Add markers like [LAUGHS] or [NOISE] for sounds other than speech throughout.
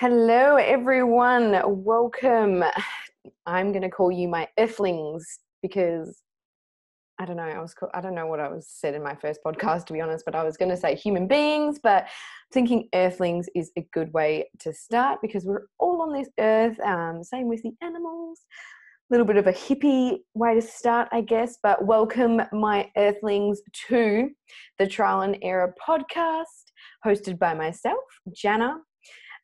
Hello, everyone. Welcome. I'm going to call you my earthlings because I don't know. I was I don't know what I was said in my first podcast to be honest, but I was going to say human beings, but thinking earthlings is a good way to start because we're all on this earth. Um, same with the animals. A little bit of a hippie way to start, I guess. But welcome, my earthlings, to the Trial and Error podcast, hosted by myself, Jana.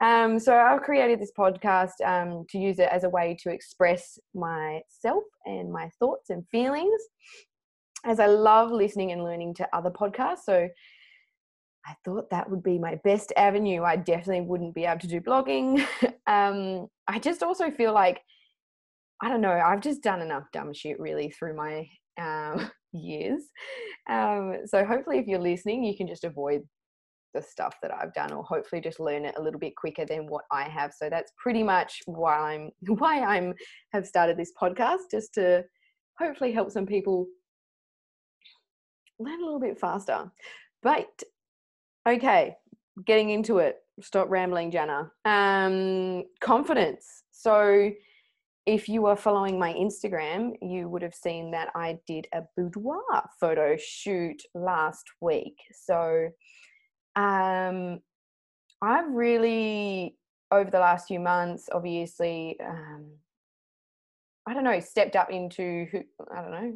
Um, so I've created this podcast um, to use it as a way to express myself and my thoughts and feelings as I love listening and learning to other podcasts. So I thought that would be my best avenue. I definitely wouldn't be able to do blogging. [LAUGHS] um, I just also feel like, I don't know, I've just done enough dumb shit really through my [LAUGHS] um, years. Um, so hopefully, if you're listening, you can just avoid the stuff that I've done, or hopefully just learn it a little bit quicker than what I have. So that's pretty much why I'm [LAUGHS] why I'm have started this podcast, just to hopefully help some people learn a little bit faster. But okay, getting into it. Stop rambling, Jana. Um, confidence. So, if you are following my Instagram, you would have seen that I did a boudoir photo shoot last week. So, um, I've really, over the last few months, obviously, um, I don't know, stepped up into who, I don't know,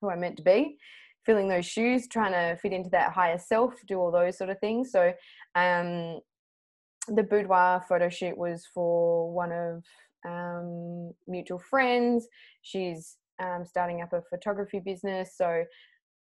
who I meant to be filling those shoes, trying to fit into that higher self, do all those sort of things. So um, the boudoir photo shoot was for one of um, mutual friends. She's um, starting up a photography business. So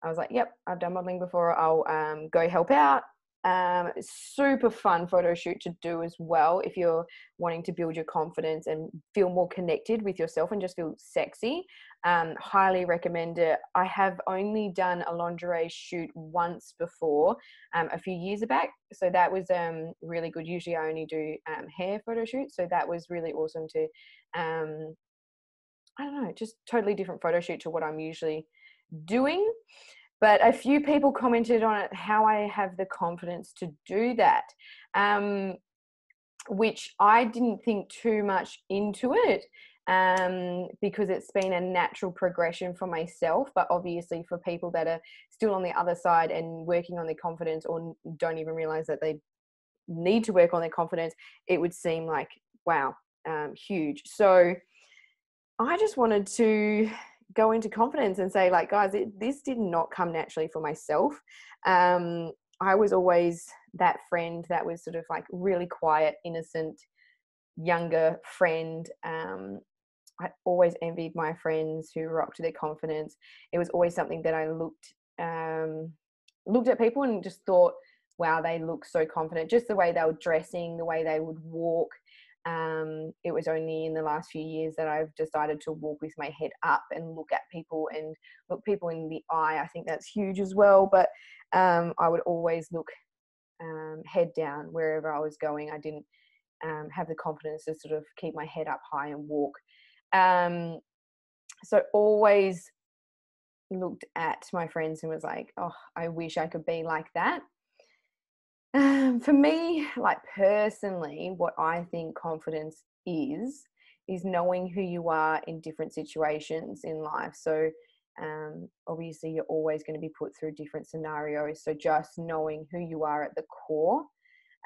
I was like, yep, I've done modeling before. I'll um, go help out. Um, super fun photo shoot to do as well if you're wanting to build your confidence and feel more connected with yourself and just feel sexy. Um, highly recommend it. I have only done a lingerie shoot once before, um, a few years back. So that was um, really good. Usually I only do um, hair photo shoots. So that was really awesome to, um, I don't know, just totally different photo shoot to what I'm usually doing but a few people commented on it how I have the confidence to do that, um, which I didn't think too much into it um, because it's been a natural progression for myself. But obviously, for people that are still on the other side and working on their confidence or don't even realize that they need to work on their confidence, it would seem like, wow, um, huge. So I just wanted to go into confidence and say like guys it, this did not come naturally for myself. Um, i was always that friend that was sort of like really quiet innocent younger friend. Um, i always envied my friends who rocked their confidence. It was always something that i looked um, looked at people and just thought wow they look so confident. Just the way they were dressing the way they would walk um, it was only in the last few years that I've decided to walk with my head up and look at people and look people in the eye. I think that's huge as well. But um, I would always look um, head down wherever I was going. I didn't um, have the confidence to sort of keep my head up high and walk. Um, so always looked at my friends and was like, oh, I wish I could be like that. Um, for me, like personally, what I think confidence is, is knowing who you are in different situations in life. So, um, obviously, you're always going to be put through different scenarios. So, just knowing who you are at the core.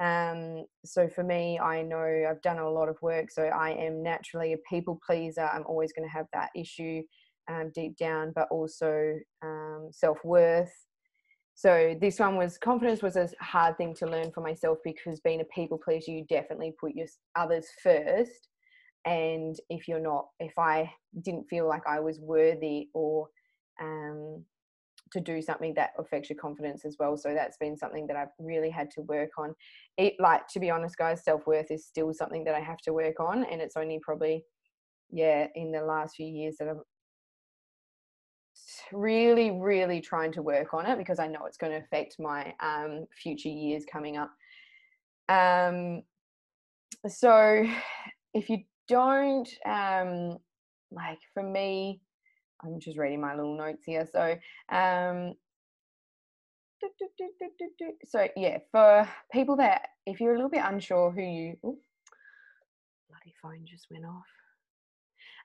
Um, so, for me, I know I've done a lot of work. So, I am naturally a people pleaser. I'm always going to have that issue um, deep down, but also um, self worth so this one was confidence was a hard thing to learn for myself because being a people pleaser, you definitely put your others first. And if you're not, if I didn't feel like I was worthy or um, to do something that affects your confidence as well. So that's been something that I've really had to work on. It like to be honest, guys, self worth is still something that I have to work on, and it's only probably yeah in the last few years that I've really, really trying to work on it because I know it's going to affect my um, future years coming up. Um, so, if you don't, um, like for me, I'm just reading my little notes here. So, um, so yeah, for people that if you're a little bit unsure who you, bloody phone just went off.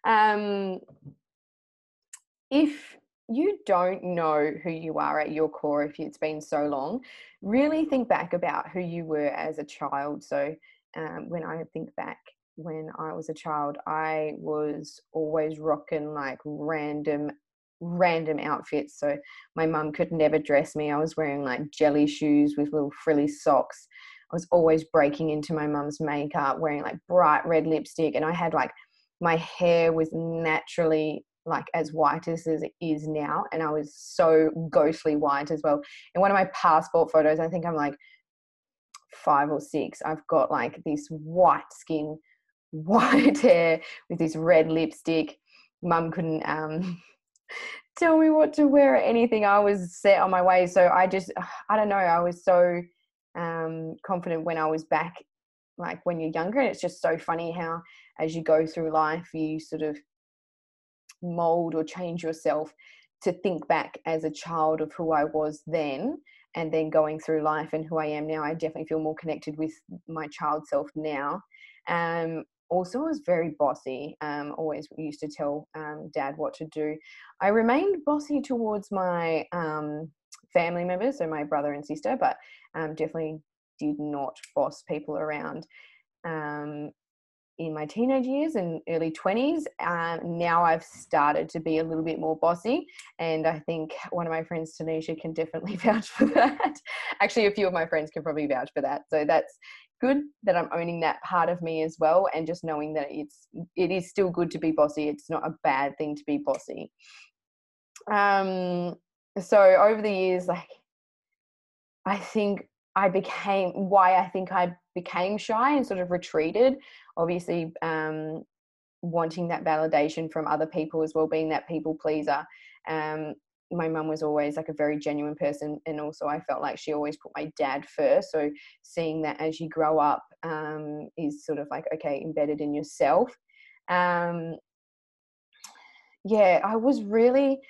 Um, if you don't know who you are at your core, if it's been so long, really think back about who you were as a child. So, um, when I think back when I was a child, I was always rocking like random random outfits. So my mum could never dress me. I was wearing like jelly shoes with little frilly socks. I was always breaking into my mum's makeup, wearing like bright red lipstick, and I had like my hair was naturally like as white as it is now, and I was so ghostly white as well. In one of my passport photos, I think I'm like five or six. I've got like this white skin, [LAUGHS] white hair with this red lipstick. Mum couldn't um, [LAUGHS] tell me what to wear or anything. I was set on my way. So I just, [SIGHS] I don't know, I was so um, confident when I was back, like when you're younger. And it's just so funny how, as you go through life, you sort of mold or change yourself to think back as a child of who I was then and then going through life and who I am now. I definitely feel more connected with my child self now. Um, also was very bossy. Um, always used to tell um, dad what to do. I remained bossy towards my um, family members, so my brother and sister, but um, definitely did not boss people around. In my teenage years and early 20s, um, now I've started to be a little bit more bossy. And I think one of my friends, Tanisha, can definitely [LAUGHS] vouch for that. Actually, a few of my friends can probably vouch for that. So that's good that I'm owning that part of me as well, and just knowing that it's it is still good to be bossy. It's not a bad thing to be bossy. Um, so over the years, like I think I became why I think I became shy and sort of retreated. Obviously, um, wanting that validation from other people as well, being that people pleaser. Um, my mum was always like a very genuine person and also i felt like she always put my dad first. So seeing that as you grow up um, is sort of like okay embedded in yourself. Um, yeah i was really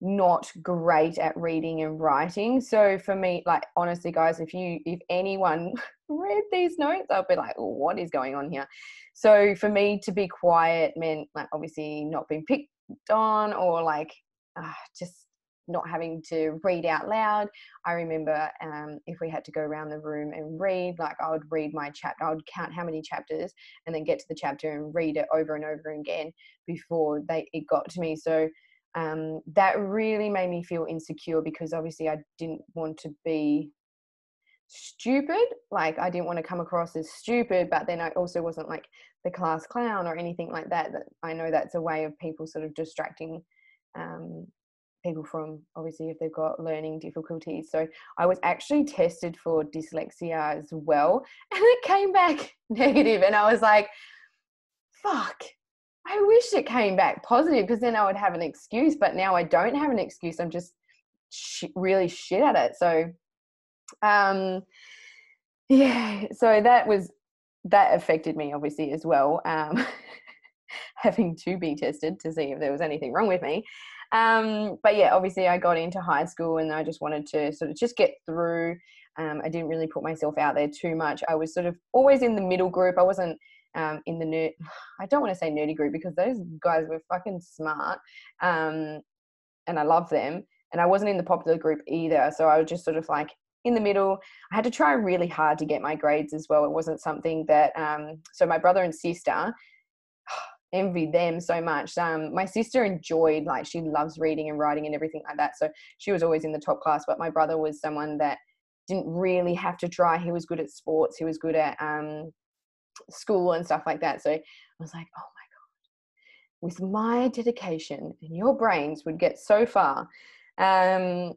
not great at reading and writing. So for me like honestly guys if you if anyone read these notes i'll be like oh, what is going on here so for me to be quiet meant like obviously not being picked on or like uh, just not having to read out loud. I remember um, if we had to go around the room and read, like I would read my chapter, I would count how many chapters and then get to the chapter and read it over and over again before they it got to me. So um, that really made me feel insecure because obviously I didn't want to be stupid like i didn't want to come across as stupid but then i also wasn't like the class clown or anything like that that i know that's a way of people sort of distracting um, people from obviously if they've got learning difficulties. So I was actually tested for dyslexia as well, [LAUGHS] and it came back [LAUGHS] negative, and I was like, "Fuck." I wish it came back positive because then I would have an excuse, but now I don't have an excuse. I'm just sh- really shit at it. So, um, yeah, so that was that affected me obviously as well. Um, [LAUGHS] having to be tested to see if there was anything wrong with me. Um, but yeah, obviously I got into high school and I just wanted to sort of just get through. Um, I didn't really put myself out there too much. I was sort of always in the middle group. I wasn't um, in the nerd. [SIGHS] I don't want to say nerdy group because those guys were fucking smart, um, and I love them. And I wasn't in the popular group either. So I was just sort of like in the middle. I had to try really hard to get my grades as well. It wasn't something that. Um, so my brother and sister [SIGHS] envied them so much. Um, my sister enjoyed like she loves reading and writing and everything like that. So she was always in the top class. But my brother was someone that didn't really have to try. He was good at sports. He was good at um, school and stuff like that. So I was like, oh my god, with my dedication, and your brains would get so far. Um,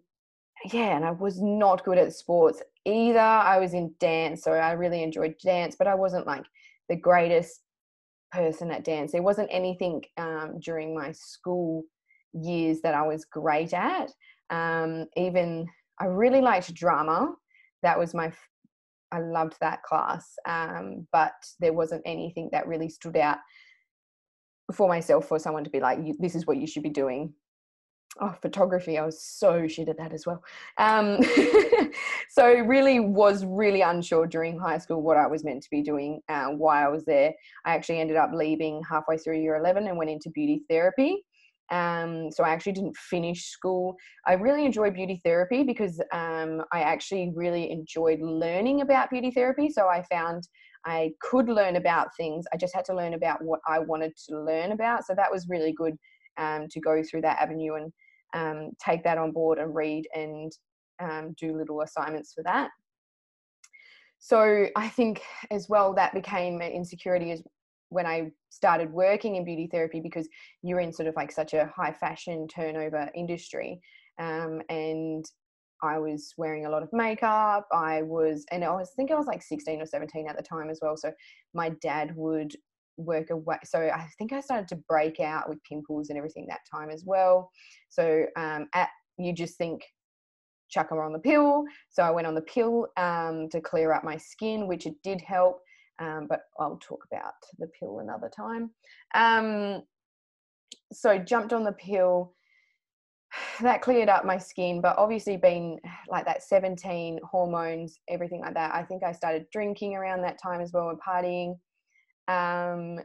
yeah, and I was not good at sports either. I was in dance, so I really enjoyed dance, but I wasn't like the greatest person at dance. There wasn't anything um, during my school years that I was great at. Um, even I really liked drama. That was my, I loved that class. Um, but there wasn't anything that really stood out for myself for someone to be like, this is what you should be doing. Oh photography i was so shit at that as well um, [LAUGHS] so really was really unsure during high school what i was meant to be doing uh, why i was there i actually ended up leaving halfway through year 11 and went into beauty therapy um, so I actually didn't finish school. I really enjoyed beauty therapy because um, I actually really enjoyed learning about beauty therapy. So I found I could learn about things. I just had to learn about what I wanted to learn about. So that was really good um, to go through that avenue and um, take that on board and read and um, do little assignments for that. So I think as well that became an insecurity as when I started working in beauty therapy because you're in sort of like such a high fashion turnover industry. Um, and I was wearing a lot of makeup. I was, and I was I think I was like 16 or 17 at the time as well. So my dad would work away. So I think I started to break out with pimples and everything that time as well. So um, at you just think chuck her on the pill. So I went on the pill um, to clear up my skin, which it did help. Um, but I'll talk about the pill another time. Um, so jumped on the pill. That cleared up my skin, but obviously being like that 17 hormones, everything like that. I think I started drinking around that time as well and partying. Um,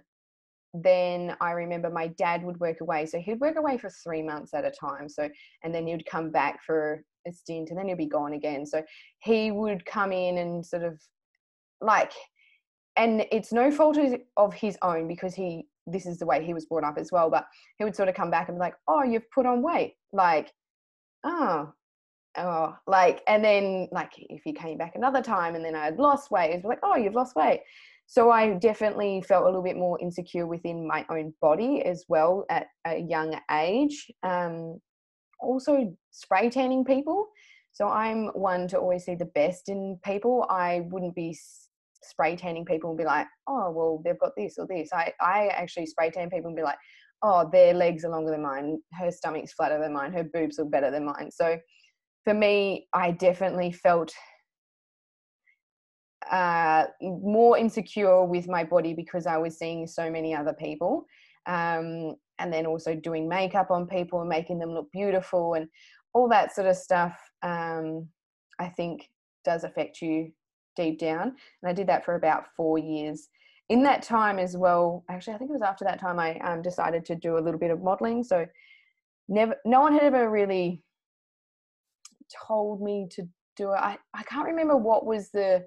then I remember my dad would work away. So he'd work away for three months at a time. So, and then he'd come back for a stint and then he'd be gone again. So he would come in and sort of like, and it's no fault of his own because he, this is the way he was brought up as well. But he would sort of come back and be like, oh, you've put on weight. Like, oh, oh, like, and then like if he came back another time and then I had lost weight, it's like, oh, you've lost weight so I definitely felt a little bit more insecure within my own body as well at a young age. Um, also, spray tanning people. So I'm one to always see the best in people. I wouldn't be spray tanning people and be like, oh, well, they've got this or this. I, I actually spray tan people and be like, oh, their legs are longer than mine. Her stomach's flatter than mine. Her boobs look better than mine. So for me, I definitely felt uh, more insecure with my body because I was seeing so many other people. Um, and then also doing makeup on people and making them look beautiful and all that sort of stuff, um, I think does affect you deep down. And I did that for about four years. In that time as well, actually, I think it was after that time I um, decided to do a little bit of modeling. So, never, no one had ever really told me to do it. I, I can't remember what was the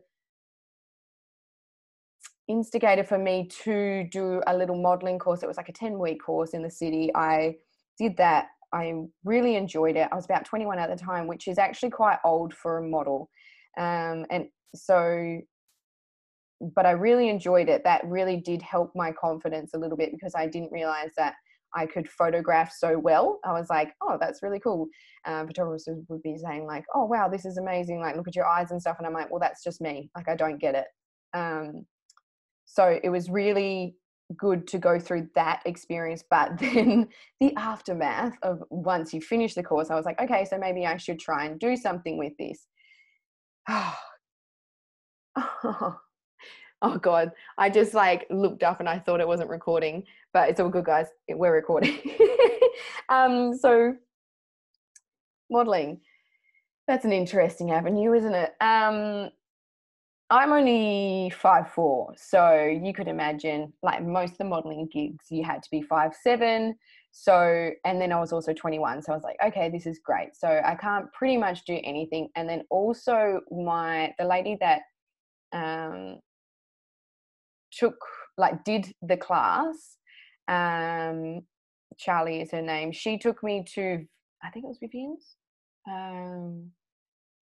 instigator for me to do a little modeling course. It was like a 10 week course in the city. I did that. I really enjoyed it. I was about 21 at the time, which is actually quite old for a model. Um, and so, but I really enjoyed it. That really did help my confidence a little bit because I didn't realize that I could photograph so well. I was like, oh, that's really cool. Um, photographers would be saying like, oh, wow, this is amazing. Like, look at your eyes and stuff. And I'm like, well, that's just me. Like, I don't get it. Um, so it was really good to go through that experience but [LAUGHS] then the aftermath of once you finish the course i was like okay so maybe i should try and do something with this. Oh, [SIGHS] oh god. I just like looked up and i thought it wasn't recording but it's all good guys. We're recording. [LAUGHS] Um so modeling. That's an interesting avenue isn't it? Um I'm only five four, so you could imagine like most of the modeling gigs, you had to be five seven. So, and then I was also 21, so I was like, okay, this is great. So I can't pretty much do anything. And then also my the lady that um, took like did the class, um, Charlie is her name. She took me to I think it was Vivien's. Um,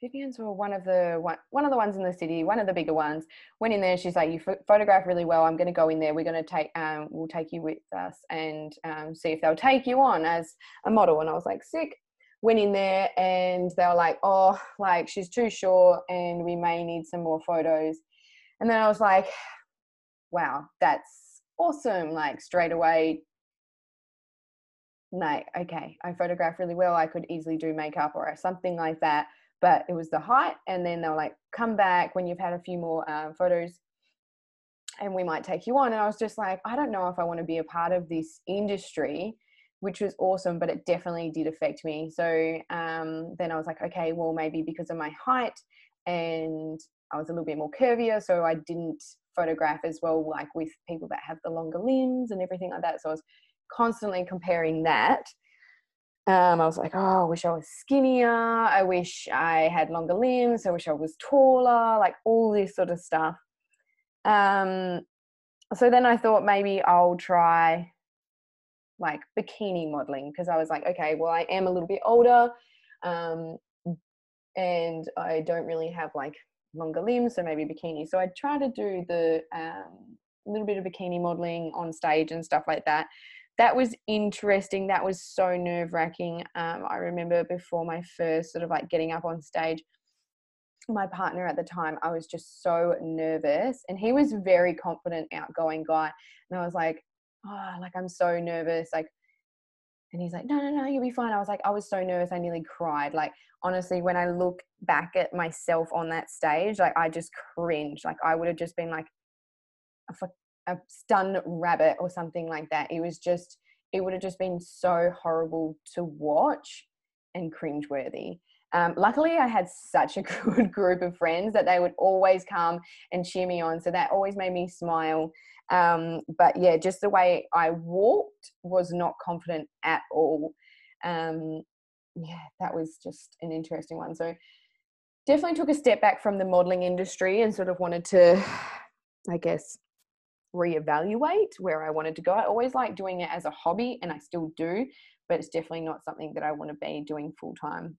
Vivien's were one of the one, one of the ones in the city, one of the bigger ones. Went in there. She's like, "You photograph really well. I'm going to go in there. We're going to take, um, we'll take you with us and um, see if they'll take you on as a model." And I was like, "Sick." Went in there and they were like, "Oh, like she's too short, and we may need some more photos." And then I was like, "Wow, that's awesome!" Like straight away, like, okay, I photograph really well. I could easily do makeup or something like that but it was the height and then they'll like come back when you've had a few more uh, photos and we might take you on and i was just like i don't know if i want to be a part of this industry which was awesome, but it definitely did affect me. So um, then I was like, okay, well, maybe because of my height and I was a little bit more curvier, so I didn't photograph as well, like with people that have the longer limbs and everything like that. So I was constantly comparing that. Um, I was like, oh, I wish I was skinnier. I wish I had longer limbs. I wish I was taller, like all this sort of stuff. Um, so then I thought maybe I'll try like bikini modeling because I was like, okay, well, I am a little bit older um, and I don't really have like longer limbs, so maybe bikini. So I try to do the um, little bit of bikini modeling on stage and stuff like that. That was interesting. That was so nerve wracking. Um, I remember before my first sort of like getting up on stage, my partner at the time, I was just so nervous, and he was very confident, outgoing guy, and I was like, oh, like I'm so nervous, like. And he's like, no, no, no, you'll be fine. I was like, I was so nervous, I nearly cried. Like, honestly, when I look back at myself on that stage, like, I just cringe. Like, I would have just been like a, stun rabbit or something like that. It was just, it would have just been so horrible to watch and cringeworthy. Um, luckily, I had such a [LAUGHS] good group of friends that they would always come and cheer me on. So that always made me smile. Um, but yeah, just the way I walked was not confident at all. Um, yeah, that was just an interesting one. So definitely took a step back from the modeling industry and sort of wanted to, [SIGHS] I guess, reevaluate where I wanted to go. I always like doing it as a hobby and I still do, but it's definitely not something that I want to be doing full time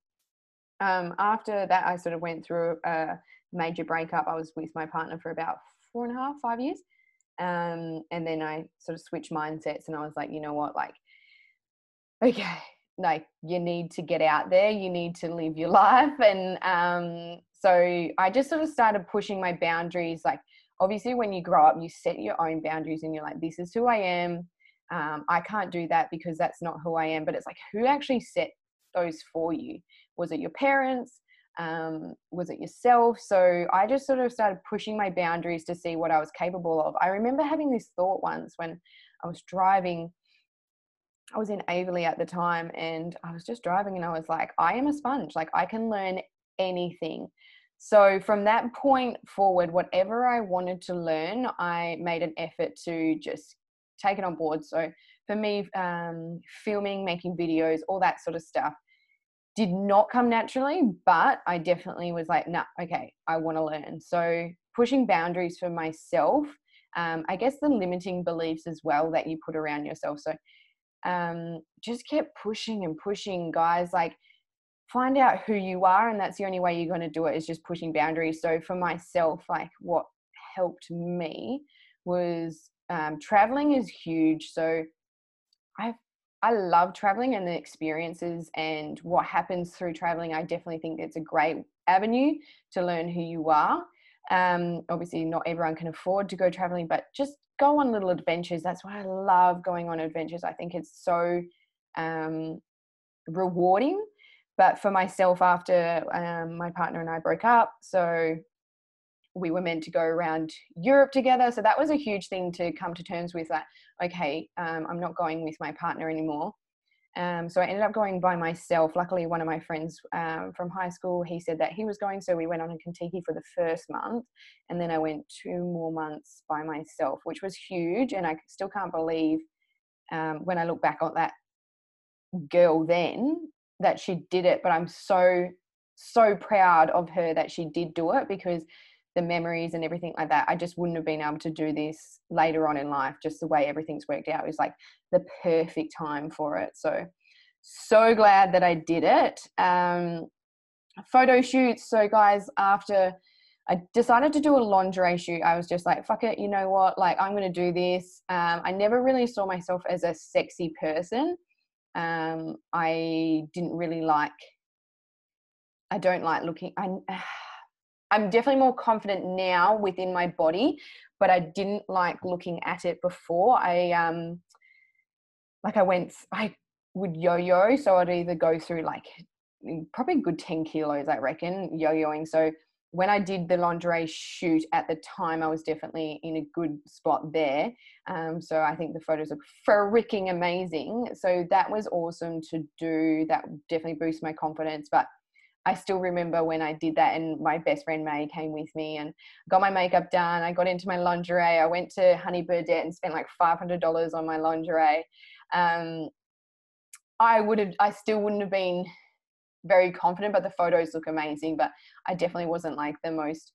um, after that, I sort of went through a major breakup. I was with my partner for about four and a half, five years. Um, and then I sort of switched mindsets and I was like, you know what, like, okay, like you need to get out there, you need to live your [LAUGHS] life. And um, so I just sort of started pushing my boundaries. Like, obviously, when you grow up, you set your own boundaries and you're like, this is who I am. Um, I can't do that because that's not who I am. But it's like, who actually set those for you? Was it your parents? Um, was it yourself? So I just sort of started pushing my boundaries to see what I was capable of. I remember having this thought once when I was driving. I was in Aveley at the time and I was just driving and I was like, I am a sponge. Like I can learn anything. So from that point forward, whatever I wanted to learn, I made an effort to just take it on board. So for me, um, filming, making videos, all that sort of stuff did not come naturally, but I definitely was like, nah, okay, I want to learn. So pushing boundaries for myself, um, I guess the limiting beliefs as well that you put around yourself. So um, just kept pushing and pushing, guys. Like find out who you are, and that's the only way you're going to do it is just pushing boundaries. So for myself, like what helped me was um, traveling is huge. So I've I love traveling and the experiences and what happens through traveling. I definitely think it's a great avenue to learn who you are. Um, obviously, not everyone can afford to go traveling, but just go on little adventures. That's why I love going on adventures. I think it's so um, rewarding. But for myself, after um, my partner and I broke up, so we were meant to go around Europe together. So that was a huge thing to come to terms with that, okay, um, I'm not going with my partner anymore. Um, so I ended up going by myself. Luckily, one of my friends um, from high school, he said that he was going. So we went on a Contiki for the first month. And then I went two more months by myself, which was huge. And I still can't believe um, when I look back on that girl then that she did it. But I'm so, so proud of her that she did do it because the memories and everything like that. I just wouldn't have been able to do this later on in life, just the way everything's worked out. It was like the perfect time for it. So, so glad that I did it. Um, photo shoots. So, guys, after I decided to do a lingerie shoot, I was just like, fuck it, you know what? Like, I'm going to do this. Um, I never really saw myself as a sexy person. Um, I didn't really like, I don't like looking, I. [SIGHS] I'm definitely more confident now within my body, but I didn't like looking at it before. I um like I went I would yo-yo, so I'd either go through like probably good 10 kilos, I reckon, yo-yoing. So when I did the lingerie shoot at the time, I was definitely in a good spot there. Um, so I think the photos are freaking amazing. So that was awesome to do. That definitely boosts my confidence. But I still remember when I did that, and my best friend May came with me and got my makeup done. I got into my lingerie. I went to Honey Birdette and spent like five hundred dollars on my lingerie. Um, I would have, I still wouldn't have been very confident, but the photos look amazing. But I definitely wasn't like the most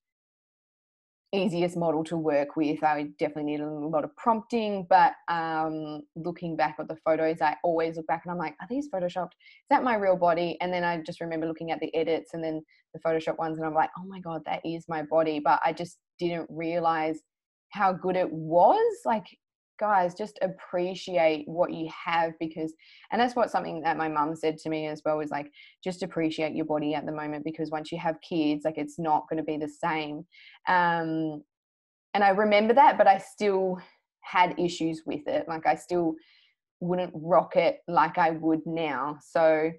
easiest model to work with. I definitely needed a lot of prompting, but um, looking back at the photos, I always look back and I'm like, are these photoshopped? Is that my real body? And then I just remember looking at the edits and then the Photoshop ones, and I'm like, oh my god, that is my body. But I just didn't realize how good it was. Like guys just appreciate what you have because and that's what something that my mum said to me as well was like just appreciate your body at the moment because once you have kids like it's not going to be the same. Um and i remember that but i still had issues with it. Like i still wouldn't rock it like i would now. So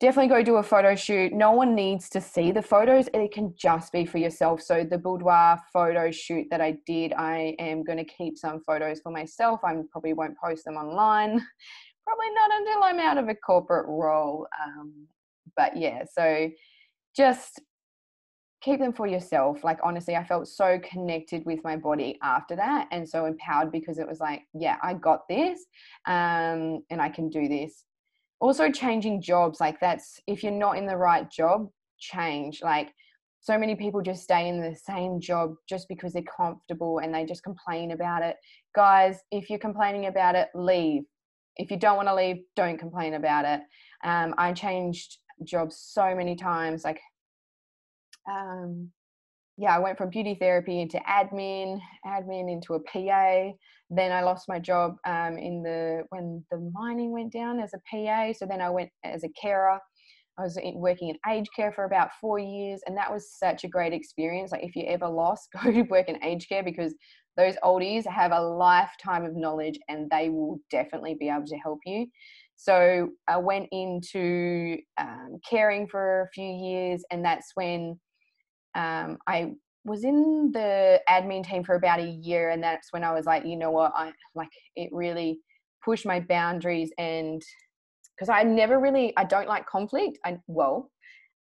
definitely go do a photo shoot. No one needs to see the photos. It can just be for yourself. So the boudoir photo shoot that I did, I am going to keep some photos for myself. I probably won't post them online. [LAUGHS] probably not until I'm out of a corporate role. Um, but yeah, so just keep them for yourself. Like honestly, I felt so connected with my body after that and so empowered because it was like, yeah, I got this um, and I can do this also changing jobs like that's if you're not in the right job change. Like so many people just stay in the same job just because they're comfortable and they just complain about it. Guys if you're complaining about it leave. If you don't want to leave don't complain about it. Um, i changed jobs so many times like um, yeah, I went from beauty therapy into admin, admin into a PA. Then I lost my job um, in the when the mining went down as a PA. So then I went as a carer. I was working in aged care for about four years, and that was such a great experience. Like if you ever lost, [LAUGHS] go to work in aged care because those oldies have a lifetime of knowledge, and they will definitely be able to help you. So I went into um, caring for a few years, and that's when um, I was in the admin team for about a year, and that's when I was like, you know what, I like it really pushed my boundaries and because I never really I don't like conflict. I well,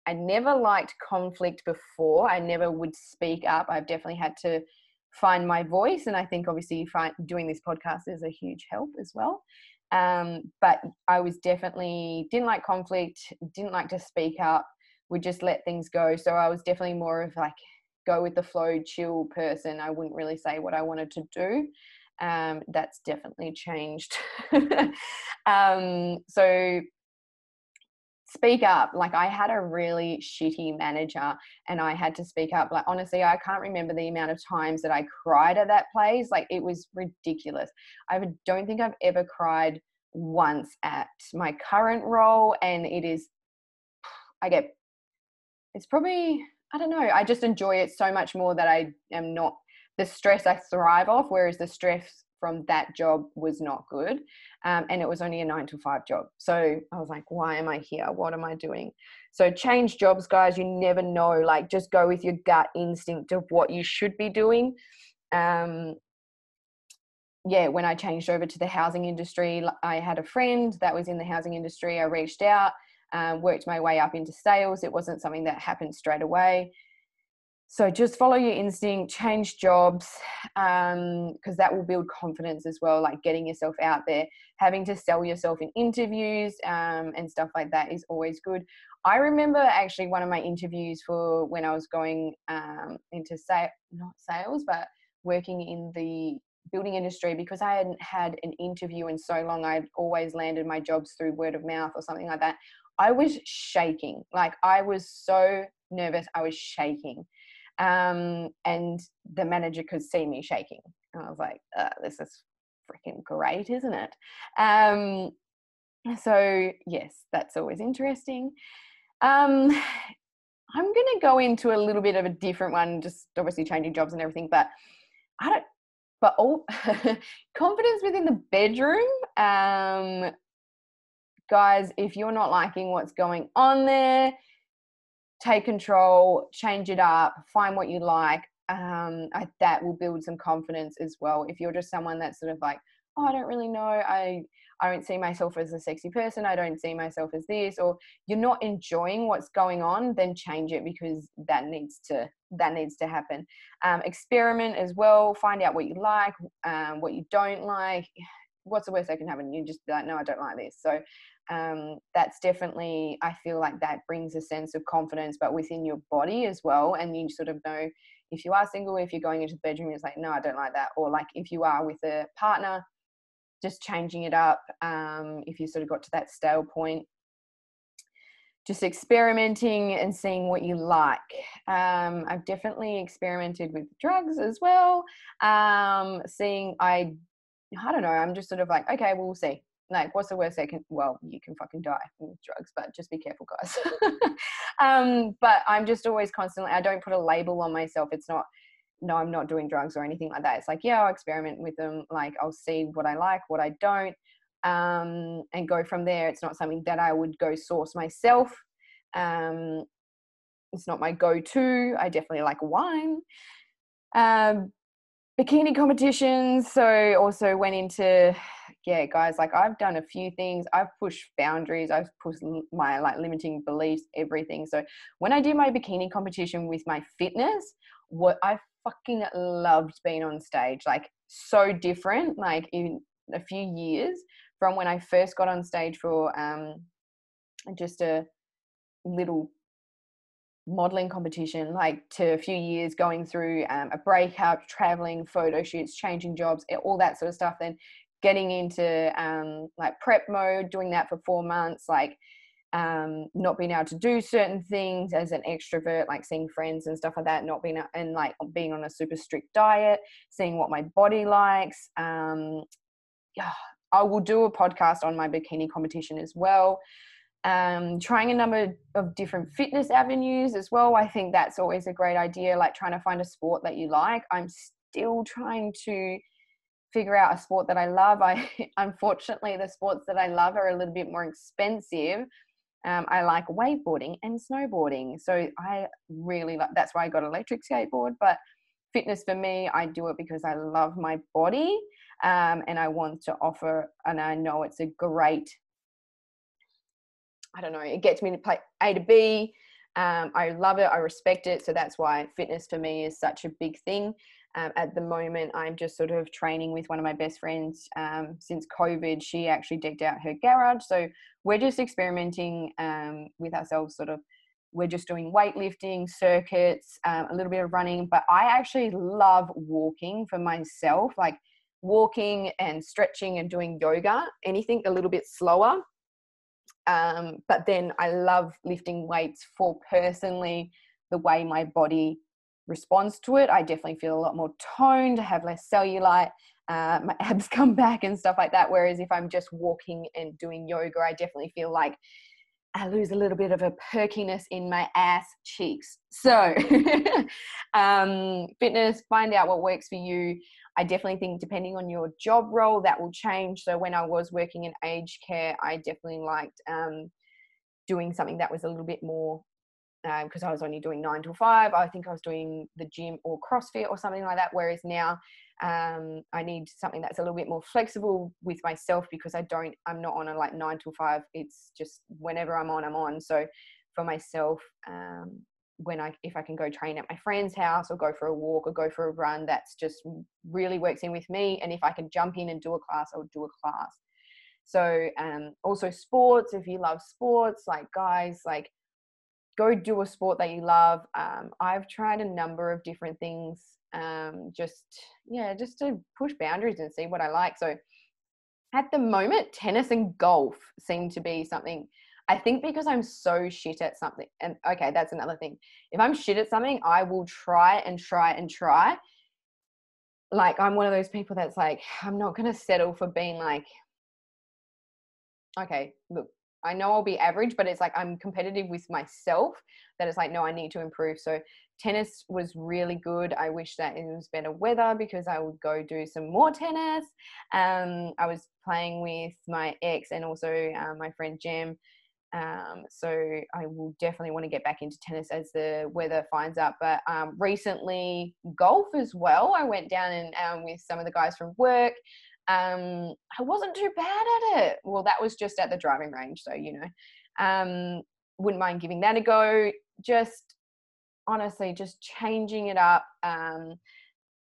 I never liked conflict before. I never would speak up. I've definitely had to find my voice, and I think obviously find, doing this podcast is a huge help as well. Um, but I was definitely didn't like conflict, didn't like to speak up, would just let things go. So I was definitely more of like go with the flow, chill person. I wouldn't really say what I wanted to do. Um, that's definitely changed. [LAUGHS] um, so speak up like i had a really shitty manager and i had to speak up like honestly i can't remember the amount of times that i cried at that place like it was ridiculous i don't think i've ever cried once at my current role and it is i get it's probably I don't know. I just enjoy it so much more that I am not the stress I thrive off, whereas the stress from that job was not good. Um, and it was only a nine to five job. So I was like, why am I here? What am I doing? So change jobs, guys. You never know. Like, just go with your gut instinct of what you should be doing. Um, yeah, when I changed over to the housing industry, I had a friend that was in the housing industry. I reached out um, worked my way up into sales. It wasn't something that happened straight away. So just follow your instinct, change jobs, because um, that will build confidence as well. Like getting yourself out there, having to sell yourself in interviews um, and stuff like that is always good. I remember actually one of my interviews for when I was going um, into sale, not sales, but working in the building industry because I hadn't had an interview in so long. I'd always landed my jobs through word of mouth or something like that. I was shaking. Like I was so nervous. I was shaking. Um, and the manager could see me shaking. And I was like, uh, this is freaking great, isn't it? Um, so, yes, that's always interesting. Um, I'm going to go into a little bit of a different one, just obviously changing jobs and everything, but I don't, but all [LAUGHS] confidence within the bedroom. Um, guys, if you're not liking what's going on there, take control, change it up, find what you like. Um, I, that will build some confidence as well. If you're just someone that's sort of like, oh, I don't really know, I I don't see myself as a sexy person, I don't see myself as this, or you're not enjoying what's going on, then change it because that needs to that needs to happen. Um, experiment as well, find out what you like, um, what you don't like. [SIGHS] What's the worst that can happen? You just be like, no, I don't like this. So um, that's definitely i feel like that brings a sense of confidence but within your body as well and you sort of know if you are single if you're going into the bedroom it's like no i don't like that or like if you are with a partner just changing it up um, if you sort of got to that stale point just experimenting and seeing what you like. Um, I've definitely experimented with drugs as well. Um, seeing, I, I don't know. I'm just sort of like, okay, we'll see like what's the worst they can well you can fucking die with drugs but just be careful guys. [LAUGHS] Um but i'm just always constantly i don't put a label on myself. It's not no i'm not doing drugs or anything like that. It's like yeah i'll experiment with them like i'll see what i like what i don't um and go from there. It's not something that i would go source myself. Um it's not my go-to. I definitely like wine um bikini competitions. So also went into yeah, guys, like I've done a few things. I've pushed boundaries. I've pushed my like limiting beliefs, everything. So when I did my bikini competition with my fitness, what I fucking loved being on stage. Like so different. Like in a few years from when I first got on stage for um just a little modeling competition like to a few years going through um, a breakup traveling photo shoots changing jobs all that sort of stuff then getting into um, like prep mode, doing that for four months, like um, not being able to do certain things as an extrovert, like seeing friends and stuff like that, not being and like being on a super strict diet, seeing what my body likes. Um, yeah, I will do a podcast on my bikini competition as well. Um, trying a number of different fitness avenues as well. I think that's always a great idea. Like trying to find a sport that you like. I'm still trying to figure out a sport that I love. I [LAUGHS] unfortunately the sports that I love are a little bit more expensive. Um, I like wakeboarding and snowboarding, so I really like. That's why I got electric skateboard. But fitness for me, I do it because I love my body, um, and I want to offer. And I know it's a great. I don't know. It gets me to play A to B. Um, I love it. I respect it. So that's why fitness for me is such a big thing. Um, at the moment, I'm just sort of training with one of my best friends. Um, since COVID, she actually decked out her garage. So we're just experimenting um, with ourselves, sort of. We're just doing weightlifting, circuits, um, a little bit of running. But I actually love walking for myself, like walking and stretching and doing yoga, anything a little bit slower. Um, but then I love lifting weights for personally the way my body responds to it. I definitely feel a lot more toned, have less cellulite, uh, my [LAUGHS] abs come back and stuff like that. Whereas if I'm just walking and doing yoga, I definitely feel like I lose a little bit of a perkiness in my ass cheeks. So, [LAUGHS] um, fitness, find out what works for you. I definitely think depending on your job role, that will change. So, when I was working in aged care, I definitely liked um, doing something that was a little bit more because um, I was only doing nine to five. I think I was doing the gym or CrossFit or something like that. Whereas now um, I need something that's a little bit more flexible with myself because I don't, I'm not on a like nine to five. It's just whenever I'm on, I'm on. So for myself, um, when I, if I can go train at my friend's house or go for a walk or go for a run, that's just really works in with me. And if I can jump in and do a class, I'll do a class. So um, also sports, if you love sports, like guys, like go do a sport that you love. Um, I've tried a number of different things, um, just yeah, just to push boundaries and see what I like. So at the moment, tennis and golf seem to be something. I think because I'm so shit at something, and okay, that's another thing. If I'm shit at something, I will try and try and try. Like I'm one of those people that's like, I'm not gonna settle for being like, okay, look, I know I'll be average, but it's like I'm competitive with myself that it's like, no, I need to improve. So tennis was really good. I wish that it was better weather because I would go do some more tennis. Um, I was playing with my ex and also uh, my friend Jim. Um, so I will definitely want to get back into tennis as the weather finds up. But um, recently, golf as well. I went down and um, with some of the guys from work. Um, I wasn't too bad at it. Well, that was just at the driving range, so you know, um, wouldn't mind giving that a go. Just honestly, just changing it up. Um,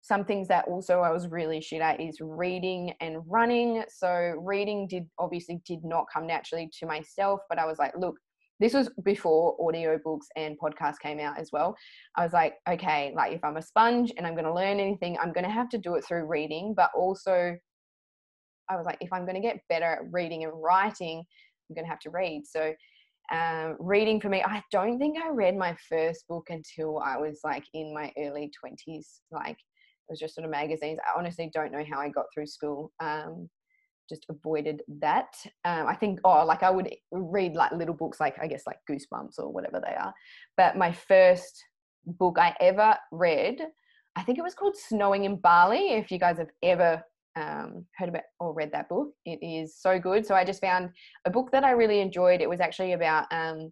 some things that also I was really shit at is reading and running. So reading did obviously did not come naturally to myself, but I was like, look, this was before audiobooks and podcasts came out as well. I was like, okay, like if I'm a sponge and I'm going to learn anything, I'm going to have to do it through reading, but also I was like, if I'm going to get better at reading and writing, I'm going to have to read. So um, reading for me, I don't think I read my first book until I was like in my early 20s. Like it was just sort of magazines. I honestly don't know how I got through school. Um, just avoided that. Um, I think, oh, like I would read like little books, like I guess like Goosebumps or whatever they are. But my first book I ever read, I think it was called Snowing in Bali. If you guys have ever um, heard about or read that book, it is so good. So I just found a book that I really enjoyed. It was actually about um,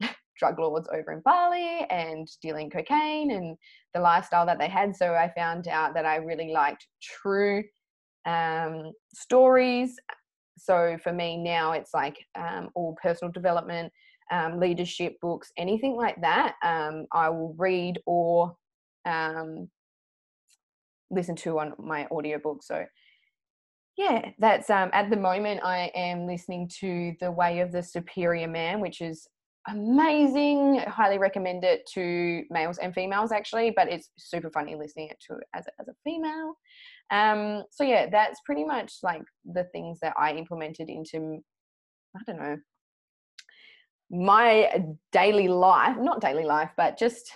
[LAUGHS] drug lords over in Bali and dealing cocaine and the lifestyle that they had. So I found out that I really liked true um, stories. So for me now, it's like um, all personal development, um, leadership books, anything like that. Um, I will read or listen to on my audiobook. So yeah, that's um, at the moment I am listening to The Way of the Superior Man, which is amazing. highly recommend it to males and females actually, but it's super funny listening it to as a, as a female. Um, so yeah, that's pretty much like the things that I implemented into, I don't know, my daily life, not daily life, but just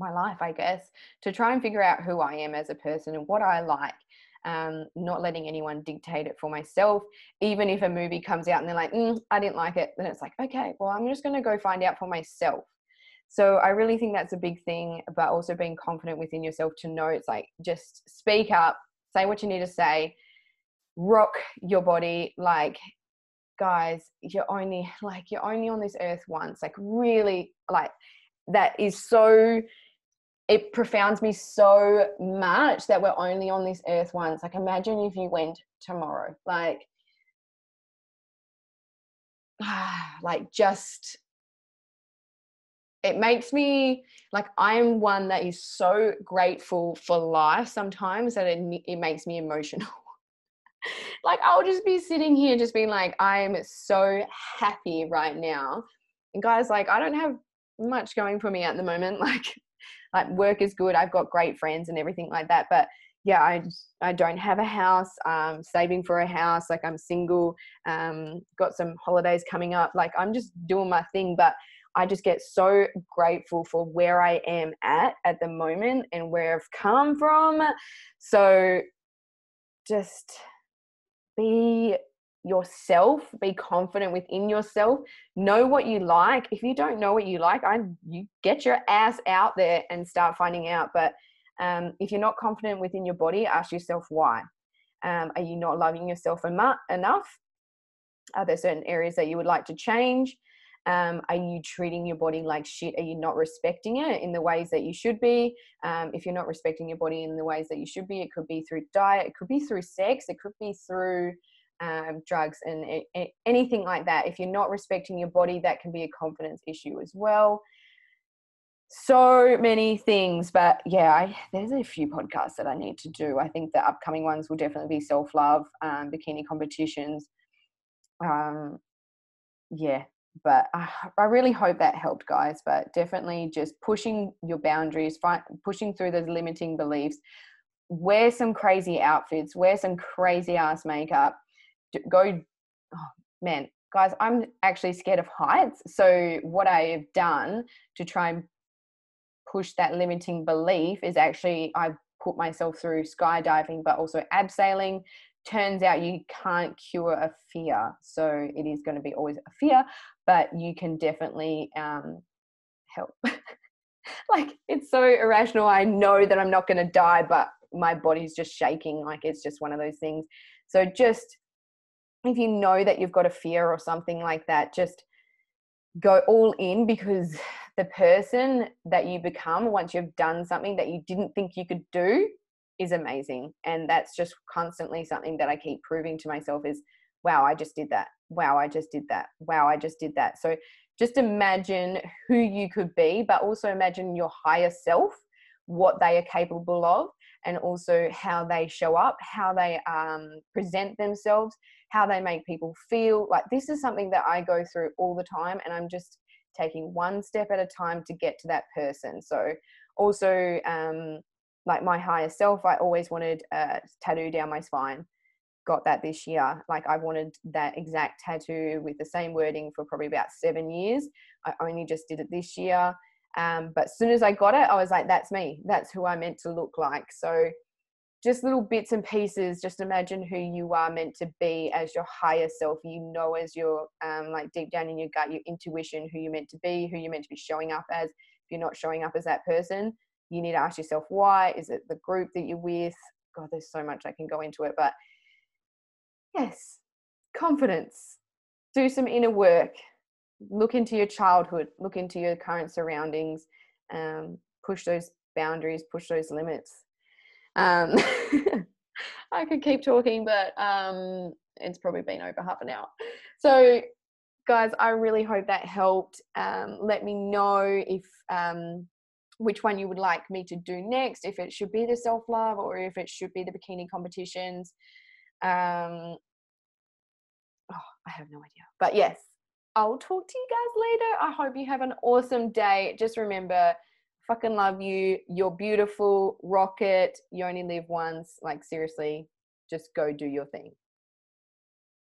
my life, I guess, to try and figure out who I am as a person and what I like um, not letting anyone dictate it for myself. Even if a movie comes out and they're like, mm, I didn't like it, then it's like, okay, well, I'm just going to go find out for myself. So I really think that's a big thing, but also being confident within yourself to know it's like just speak up, say what you need to say, rock your body. Like, guys, you're only like you're only on this earth once. Like, really, like that is so it profounds me so much that we're only on this earth once. Like, imagine if you went tomorrow. Like, [SIGHS] like just it makes me like I'm one that is so grateful for life sometimes that it, it makes me emotional. [LAUGHS] like I'll just be sitting here just being like I'm so happy right now. And guys like I don't have much going for me at the moment [LAUGHS] like like work is good i've got great friends and everything like that but yeah i i don't have a house um saving for a house like i'm single um got some holidays coming up like i'm just doing my thing but i just get so grateful for where i am at at the moment and where i've come from. So just be yourself be confident within yourself know what you like. If you don't know what you like i you get your ass out there and start finding out. But um, if you're not confident within your body ask yourself why. Um, are you not loving yourself enough? Are there certain areas that you would like to change? Um, are you treating your body like shit? Are you not respecting it in the ways that you should be? Um, if you're not respecting your body in the ways that you should be it could be through diet it could be through sex it could be through um, drugs and anything like that. If you're not respecting your body, that can be a confidence issue as well. So many things, but yeah, I, there's a few podcasts that I need to do. I think the upcoming ones will definitely be self love, um, bikini competitions. Um, yeah, but I, I, really hope that helped, guys. But definitely just pushing your boundaries, pushing through those limiting beliefs. Wear some crazy outfits, wear some crazy ass makeup go oh, man guys i'm actually scared of heights. So what i have done to try and push that limiting belief is actually I've put myself through skydiving but also abseiling. Turns out you can't cure a fear so it is going to be always a fear but you can definitely um, help. [LAUGHS] Like it's so irrational. I know that i'm not going to die but my body's just shaking like it's just one of those things. So just if you know that you've got a fear or something like that, just go all in because [SIGHS] the person that you become once you've done something that you didn't think you could do is amazing. And that's just constantly something that I keep proving to myself is wow, I just did that. Wow, I just did that. Wow, I just did that. So just imagine who you could be, but also imagine your higher self, what they are capable of, and also how they show up, how they um, present themselves, how they make people feel. Like this is something that I go through all the time, and I'm just taking one step at a time to get to that person. So also, um, like my higher self, I always wanted a tattoo down my spine got that this year. Like I wanted that exact tattoo with the same wording for probably about seven years. I only just did it this year. Um, but as soon as I got it, I was like, that's me. That's who I'm meant to look like. So just little bits and pieces. Just imagine who you are meant to be as your higher self. You know, as your um, like deep down in your gut, your intuition, who you're meant to be, who you're meant to be showing up as. If you're not showing up as that person, you need to ask yourself why. Is it the group that you're with? God, there's so much I can go into it, but Yes, confidence. Do some inner work. Look into your childhood, look into your current surroundings, um, push those boundaries, push those limits. Um, [LAUGHS] I could keep talking, but um, it's probably been over half an hour. So, guys, I really hope that helped. Um, let me know if um, which one you would like me to do next, if it should be the self love or if it should be the bikini competitions. Um, oh, I have no idea. But yes, I'll talk to you guys later. I hope you have an awesome day. Just remember, fucking love you. You're beautiful. Rock it. You only live once. Like, seriously, just go do your thing.